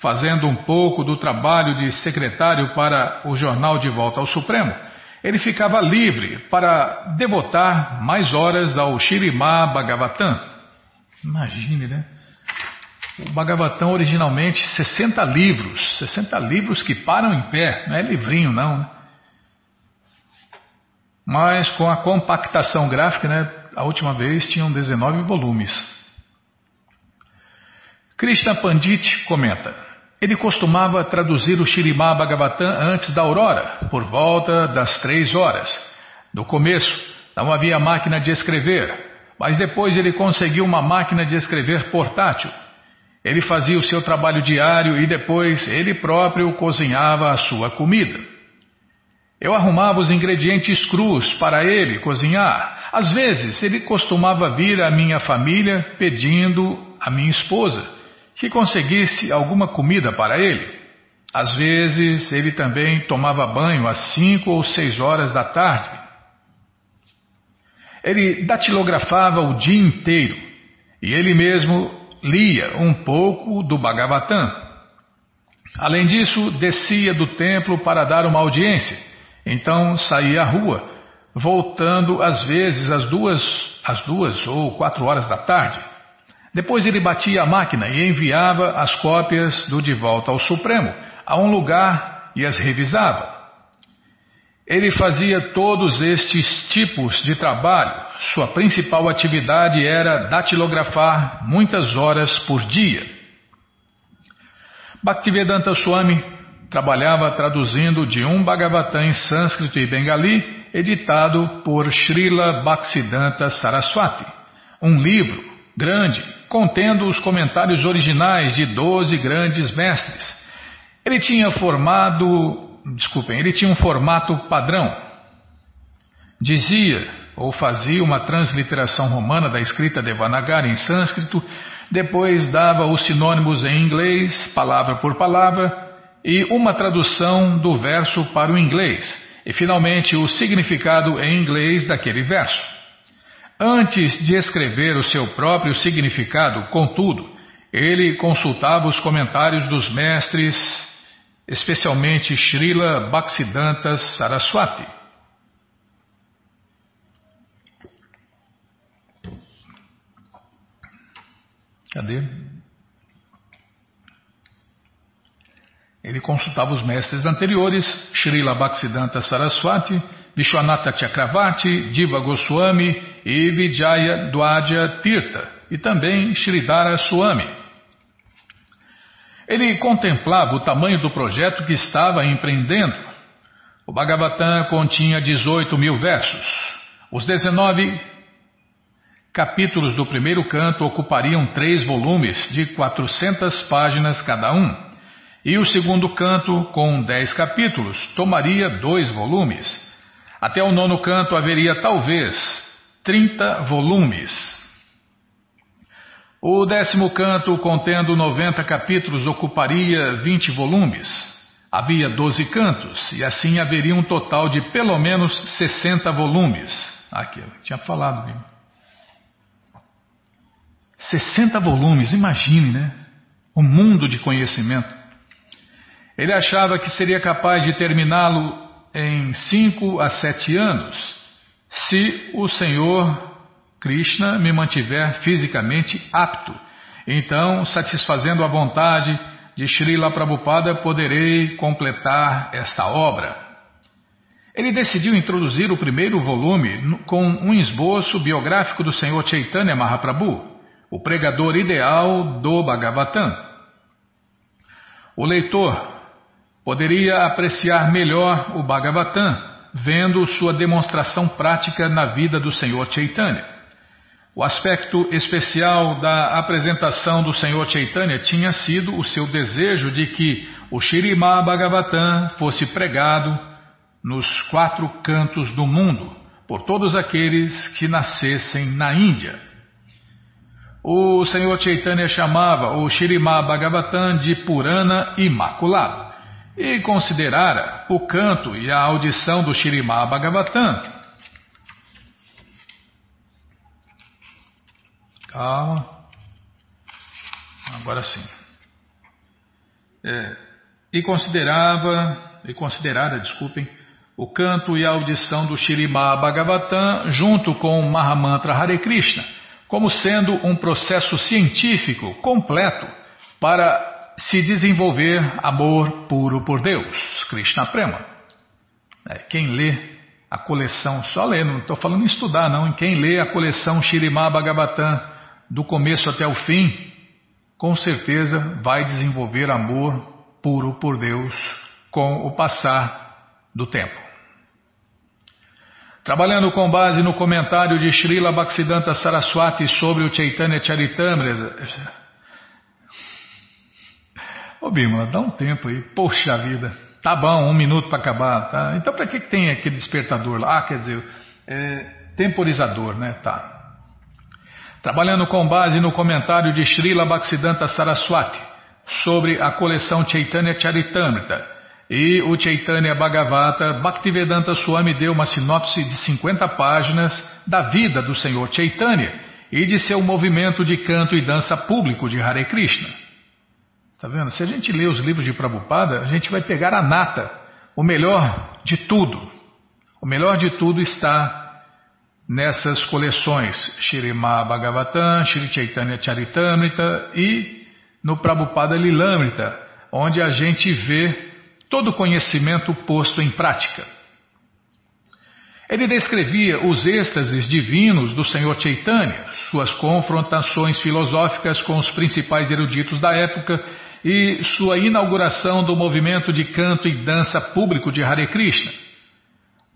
fazendo um pouco do trabalho de secretário para o jornal de volta ao Supremo, ele ficava livre para devotar mais horas ao Shirimá Bhagavatam. Imagine, né? O Bhagavatam originalmente 60 livros, 60 livros que param em pé, não é livrinho não, né? Mas com a compactação gráfica, né, a última vez tinham 19 volumes. Krishna Pandit comenta: ele costumava traduzir o Shirimá Bhagavatam antes da aurora, por volta das três horas. No começo, não havia máquina de escrever, mas depois ele conseguiu uma máquina de escrever portátil. Ele fazia o seu trabalho diário e depois ele próprio cozinhava a sua comida. Eu arrumava os ingredientes crus para ele cozinhar. Às vezes ele costumava vir à minha família pedindo à minha esposa que conseguisse alguma comida para ele. Às vezes ele também tomava banho às cinco ou seis horas da tarde. Ele datilografava o dia inteiro e ele mesmo lia um pouco do Bhagavatam. Além disso, descia do templo para dar uma audiência então saía à rua, voltando às vezes às duas, às duas ou quatro horas da tarde. Depois ele batia a máquina e enviava as cópias do De Volta ao Supremo a um lugar e as revisava. Ele fazia todos estes tipos de trabalho. Sua principal atividade era datilografar muitas horas por dia. Bhaktivedanta Swami trabalhava traduzindo de um Bhagavatam em sânscrito e bengali, editado por Srila Bhaktisiddhanta Saraswati, um livro grande contendo os comentários originais de doze grandes mestres. Ele tinha formado, desculpem, ele tinha um formato padrão. Dizia ou fazia uma transliteração romana da escrita Devanagari em sânscrito, depois dava os sinônimos em inglês, palavra por palavra, e uma tradução do verso para o inglês, e finalmente o significado em inglês daquele verso. Antes de escrever o seu próprio significado, contudo, ele consultava os comentários dos mestres, especialmente Srila Bhaktisiddhanta Saraswati. Cadê? Ele consultava os mestres anteriores, Srila Bhaktisiddhanta Saraswati, Vishwanatha Chakravarti, Diva Goswami e Vijaya Dwadja Tirtha, e também Sridhara Swami. Ele contemplava o tamanho do projeto que estava empreendendo. O Bhagavatam continha 18 mil versos. Os 19 capítulos do primeiro canto ocupariam três volumes de 400 páginas cada um. E o segundo canto, com dez capítulos, tomaria dois volumes. Até o nono canto haveria talvez trinta volumes. O décimo canto, contendo noventa capítulos, ocuparia vinte volumes. Havia doze cantos, e assim haveria um total de pelo menos sessenta volumes. Aqui, eu tinha falado, viu? 60 volumes, imagine, né? O mundo de conhecimento. Ele achava que seria capaz de terminá-lo em 5 a 7 anos, se o Senhor Krishna me mantiver fisicamente apto. Então, satisfazendo a vontade de Srila Prabhupada, poderei completar esta obra. Ele decidiu introduzir o primeiro volume com um esboço biográfico do Senhor Chaitanya Mahaprabhu, o pregador ideal do Bhagavatam. O leitor poderia apreciar melhor o Bhagavatam vendo sua demonstração prática na vida do Senhor Chaitanya. O aspecto especial da apresentação do Senhor Chaitanya tinha sido o seu desejo de que o Shirimá Bhagavatam fosse pregado nos quatro cantos do mundo por todos aqueles que nascessem na Índia. O Senhor Chaitanya chamava o Shirimá Bhagavatam de Purana Imaculado e considerara o canto e a audição do Shirimá Bhagavatam. Calma. Agora sim. É, e considerava, e considerara, desculpem, o canto e a audição do Shirimá Bhagavatam junto com o Mahamantra Hare Krishna, como sendo um processo científico completo para se desenvolver amor puro por Deus, Krishna Prema. É, quem lê a coleção, só lê, não estou falando em estudar, não, quem lê a coleção Shirimá Bhagavatam do começo até o fim, com certeza vai desenvolver amor puro por Deus com o passar do tempo. Trabalhando com base no comentário de Srila Bhaktisiddhanta Saraswati sobre o Chaitanya Charitamrita, Ô Bímola, dá um tempo aí. Poxa vida. Tá bom, um minuto para acabar. Tá? Então para que, tem aquele despertador lá? Ah, quer dizer, é, temporizador, né? Tá. Trabalhando com base no comentário de Srila Bhaktisiddhanta Saraswati sobre a coleção Chaitanya Charitamrita e o Chaitanya Bhagavata, Bhaktivedanta Swami deu uma sinopse de 50 páginas da vida do Senhor Chaitanya e de seu movimento de canto e dança público de Hare Krishna. Tá vendo? Se a gente lê os livros de Prabhupada, a gente vai pegar a nata, o melhor de tudo. O melhor de tudo está nessas coleções Shirima Bhagavatam, Shri Chaitanya Charitamrita e no Prabhupada Lilamrita, onde a gente vê todo o conhecimento posto em prática. Ele descrevia os êxtases divinos do Senhor Chaitanya, suas confrontações filosóficas com os principais eruditos da época e sua inauguração do movimento de canto e dança público de Hare Krishna.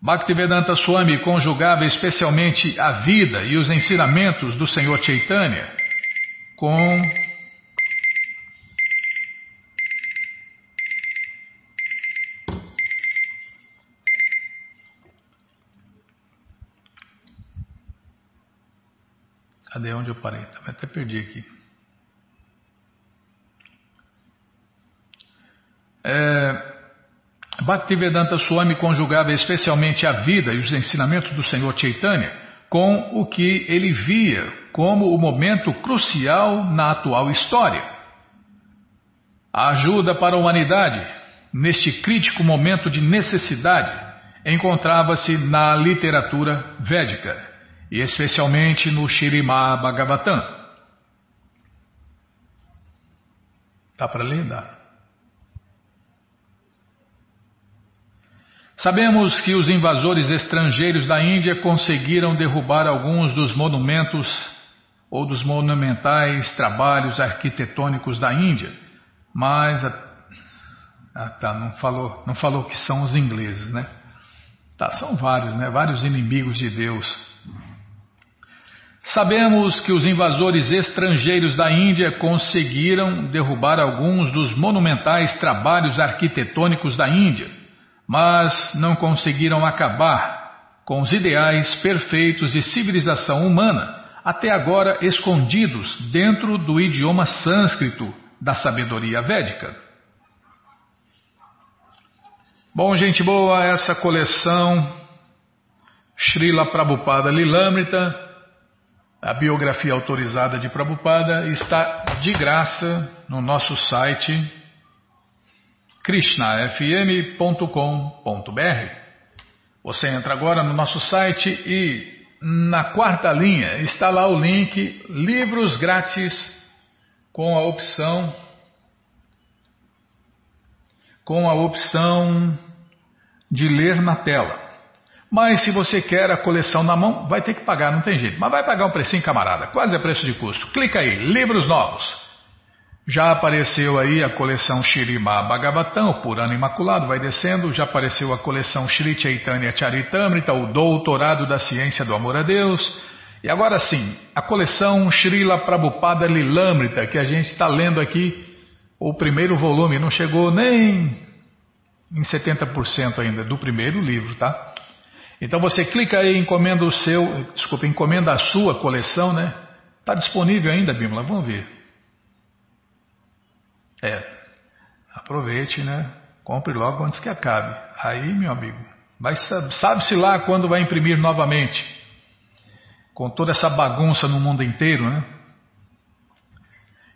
Bhaktivedanta Swami conjugava especialmente a vida e os ensinamentos do Senhor Chaitanya com Cadê onde eu parei? Até perdi aqui. É, Bhaktivedanta Swami conjugava especialmente a vida e os ensinamentos do Senhor Chaitanya com o que ele via como o momento crucial na atual história. A ajuda para a humanidade, neste crítico momento de necessidade, encontrava-se na literatura védica, e especialmente no Shirimá Bhagavatam. Dá para ler? Dá. Sabemos que os invasores estrangeiros da Índia conseguiram derrubar alguns dos monumentos ou dos monumentais trabalhos arquitetônicos da Índia, mas ah, tá, não falou, não falou que são os ingleses, né? Tá, são vários, né? Vários inimigos de Deus. Sabemos que os invasores estrangeiros da Índia conseguiram derrubar alguns dos monumentais trabalhos arquitetônicos da Índia mas não conseguiram acabar com os ideais perfeitos de civilização humana, até agora escondidos dentro do idioma sânscrito da sabedoria védica. Bom, gente boa, essa coleção Srila Prabhupada Lilamrita a biografia autorizada de Prabhupada está de graça no nosso site krishnafm.com.br. Você entra agora no nosso site e na quarta linha está lá o link Livros Grátis com a opção com a opção de ler na tela. Mas se você quer a coleção na mão, vai ter que pagar, não tem jeito. Mas vai pagar um precinho, camarada, quase é preço de custo. Clica aí, livros novos. Já apareceu aí a coleção Shirima Bhagavatam, o Purana Imaculado, vai descendo. Já apareceu a coleção Shri Chaitanya Charitamrita, o Doutorado da Ciência do Amor a Deus. E agora sim, a coleção Srila Prabhupada Lilamrita, que a gente está lendo aqui, o primeiro volume, não chegou nem em 70% ainda do primeiro livro, tá? Então você clica aí, encomenda o seu, desculpa, encomenda a sua coleção, né? Está disponível ainda, Bímola? Vamos ver. É, aproveite, né? Compre logo antes que acabe. Aí, meu amigo, sabe-se lá quando vai imprimir novamente. Com toda essa bagunça no mundo inteiro, né?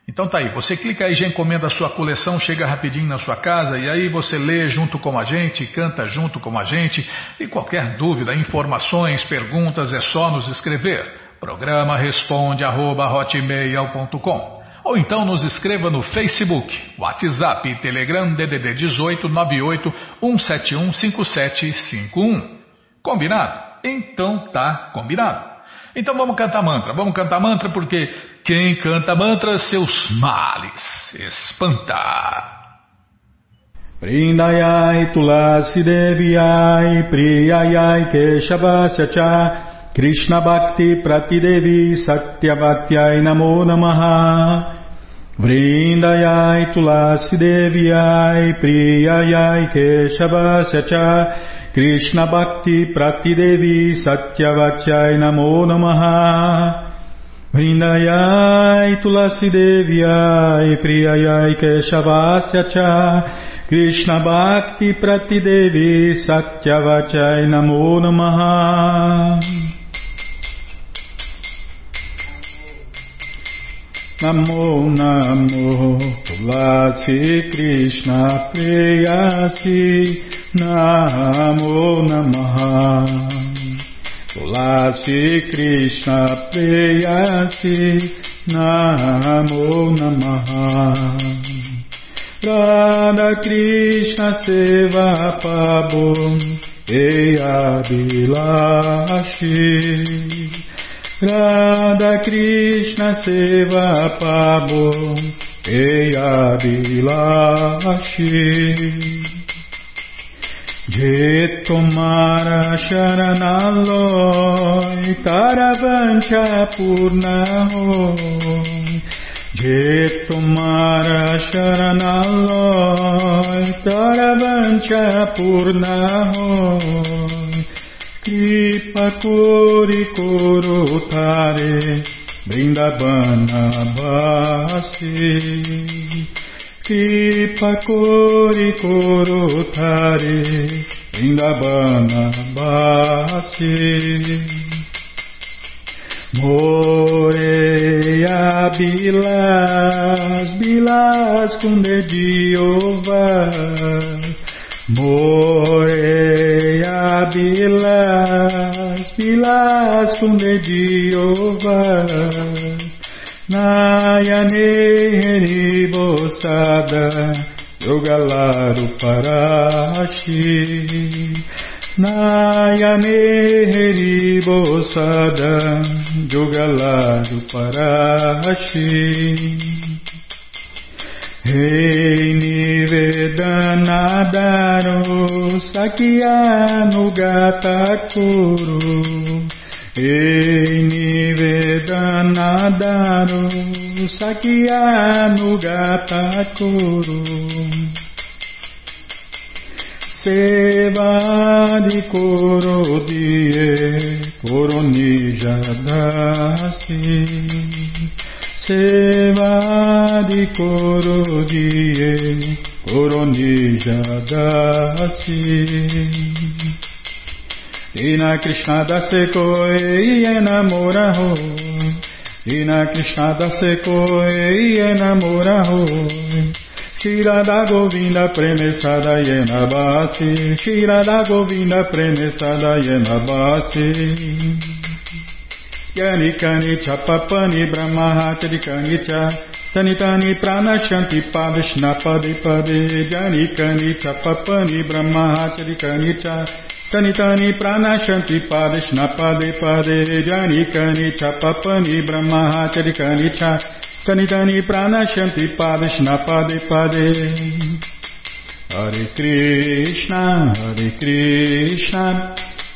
Então tá aí, você clica aí, já encomenda a sua coleção, chega rapidinho na sua casa e aí você lê junto com a gente, canta junto com a gente e qualquer dúvida, informações, perguntas é só nos escrever. Programa responde arroba, ou então nos escreva no Facebook, WhatsApp, Telegram, DDD 18 98 171 5751. Combinado? Então tá combinado. Então vamos cantar mantra, vamos cantar mantra porque quem canta mantra seus males espanta. Vrindayai tulasi deviai priyayai keshavasya cha Krishna bhakti pratidevi satyavatyai namo namaha Vrindayai tulasi deviai priyayai keshavasya cha Krishna Bhakti Pratidevi Satyavachai Namo Namaha. Vrindayai Tulasi Deviai Priyayai Keshavasya Cha Krishna Bhakti Pratidevi Satyavachai Namo Namaha Namo Namo Tulasi Krishna Priyasi Namo Namaha Tulasi Krishna Preyasi Namo Namaha Radha Krishna Seva Pabum Eya Bilashi Radha Krishna Seva Pabum Eya Bilashi Je tomara sharanaloy taravancha purnahoy Je tomara sharanaloy taravancha purnahoy Kripa kori korotare Brindavana basi Kripa Kori Koro Tare Vrindavana Bhasi Moreia Bilas, Bilas com Dediova Moreia Bilas com Dediova Nayane Haribosada Yogalaru Parashi Nayane Haribosada Yogalaru Parashi Rei Nivedanadaro Sakyanu Kuru Ei Nivedanadaru Sakyanu Gatakuru Sevadi Koro Die Koronijadasi Sevadi Koro Die Koronijadasi Ina Krishna dase koi enamora ho. Ina Krishna Daseko Ei Namora Hoi Shira da Govinda Premesada Yena Bhati Shira da Govinda Premesada Yena Bhati Yanikani chapapani brahmahatarikani cha Sanitani pranashanti padushna pade pade Yanikani chapapani brahmahatarikani cha Sanitani pranashanti padushna pade pade Papani chapapani brahmahatarikani cha. Sanitani Prana Shanti pade pade Hare Krishna Hare Krishna.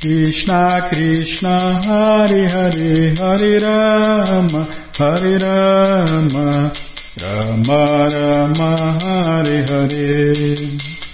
Krishna Krishna Hari Hari Hari Rama Hari Rama Rama Rama Hari Hari.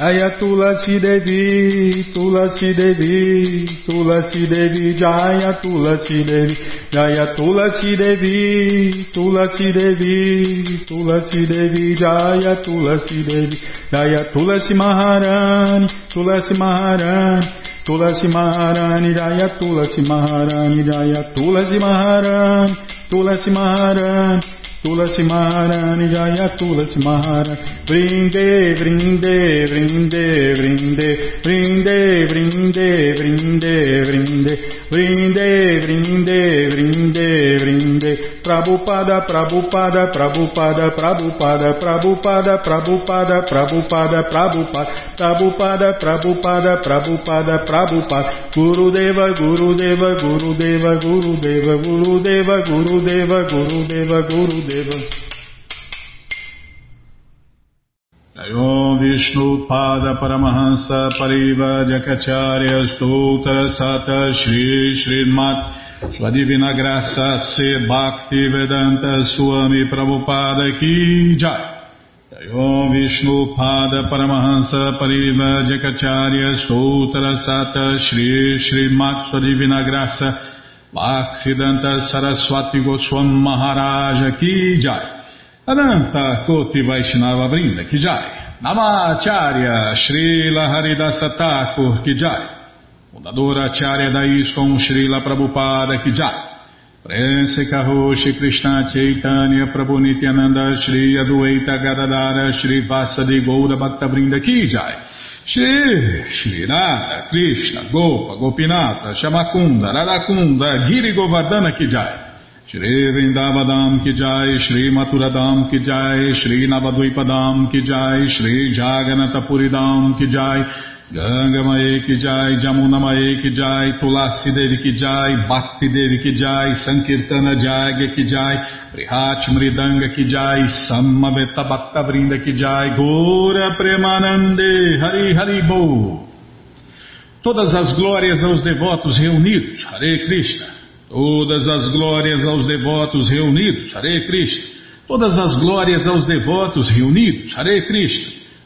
Aya Tulasi Devi, Tulasi Devi, Tulasi Devi, Jaya Tulasi Devi, Jaya Tulasi Devi, Tulasi Devi, Tulasi Devi, Jaya Tulasi Devi, Jaya Tulasi Maharani, Tulasi Maharani, Tulasi Maharani, Jaya Tulasi Maharani, Jaya Tulasi Maharani, Tulasi Maharani. Tulasi Maharani Jaya Tulasi Maharani. Vrinde Vrinde Vrinde Vrinde. Vrinde Vrinde Vrinde Vrinde. Vrinde Vrinde Vrinde Vrinde Prabhupada Prabhupada Prabhupada Prabhupada Prabhupada Prabhupada Prabhupada Prabhupada Prabhupada Prabhupada Prabhupada Prabhupada Gurudeva Gurudeva Gurudeva Gurudeva Gurudeva Gurudeva Gurudeva Gurudeva Deva. Om Vishnu Pada Paramahansa Pariva Jakacharya Stoutra Sata Shri Srimat Sua Divina Graça Se Bhakti Vedanta Swami Prabhupada Ki Jai. Om Vishnu Pada Paramahansa Pariva Jakacharya Stoutra Sata Shri Srimat Sua Divina Graça Bhaksidanta Saraswati Goswam Maharaja Ki Jai. Ananta Koti Vaishnava Brinda Ki Jai. Namacharya Srila Haridasa Thakur Ki Jai Fundadora Acharya da ISKCON Srila Prabhupada Ki Jai Prense Karoshi Krishna Chaitanya Prabhu Nityananda Shri Adueita Gadadara Shri Vasadi Goura Bhakta Brinda Ki Jai Shri, Shri Radha, Krishna, Gopa, Gopinata, Shamakunda, Radakunda, Giri Govardhana Kijai. Shri Vrindavadam Kijai, Shri Maturadam Kijai, Shri Navadvipadam Kijai, Shri Jaganatapuridam Kijai, Ganga Mae Ki Jai, Jamuna Mae Ki Jai, Tulasi Devi Ki Jai, Bhakti Devi Ki Jai, Sankirtana Jagya Ki Jai, Prihat Mridanga Ki Jai, Samaveta Bhakta Vrinda Ki Jai, Gora Premanande, Hari Hari Bo. Todas as glórias aos devotos reunidos, Hare Krishna. Todas as glórias aos devotos reunidos, Hare Krishna. Todas as glórias aos devotos reunidos, Hare Krishna.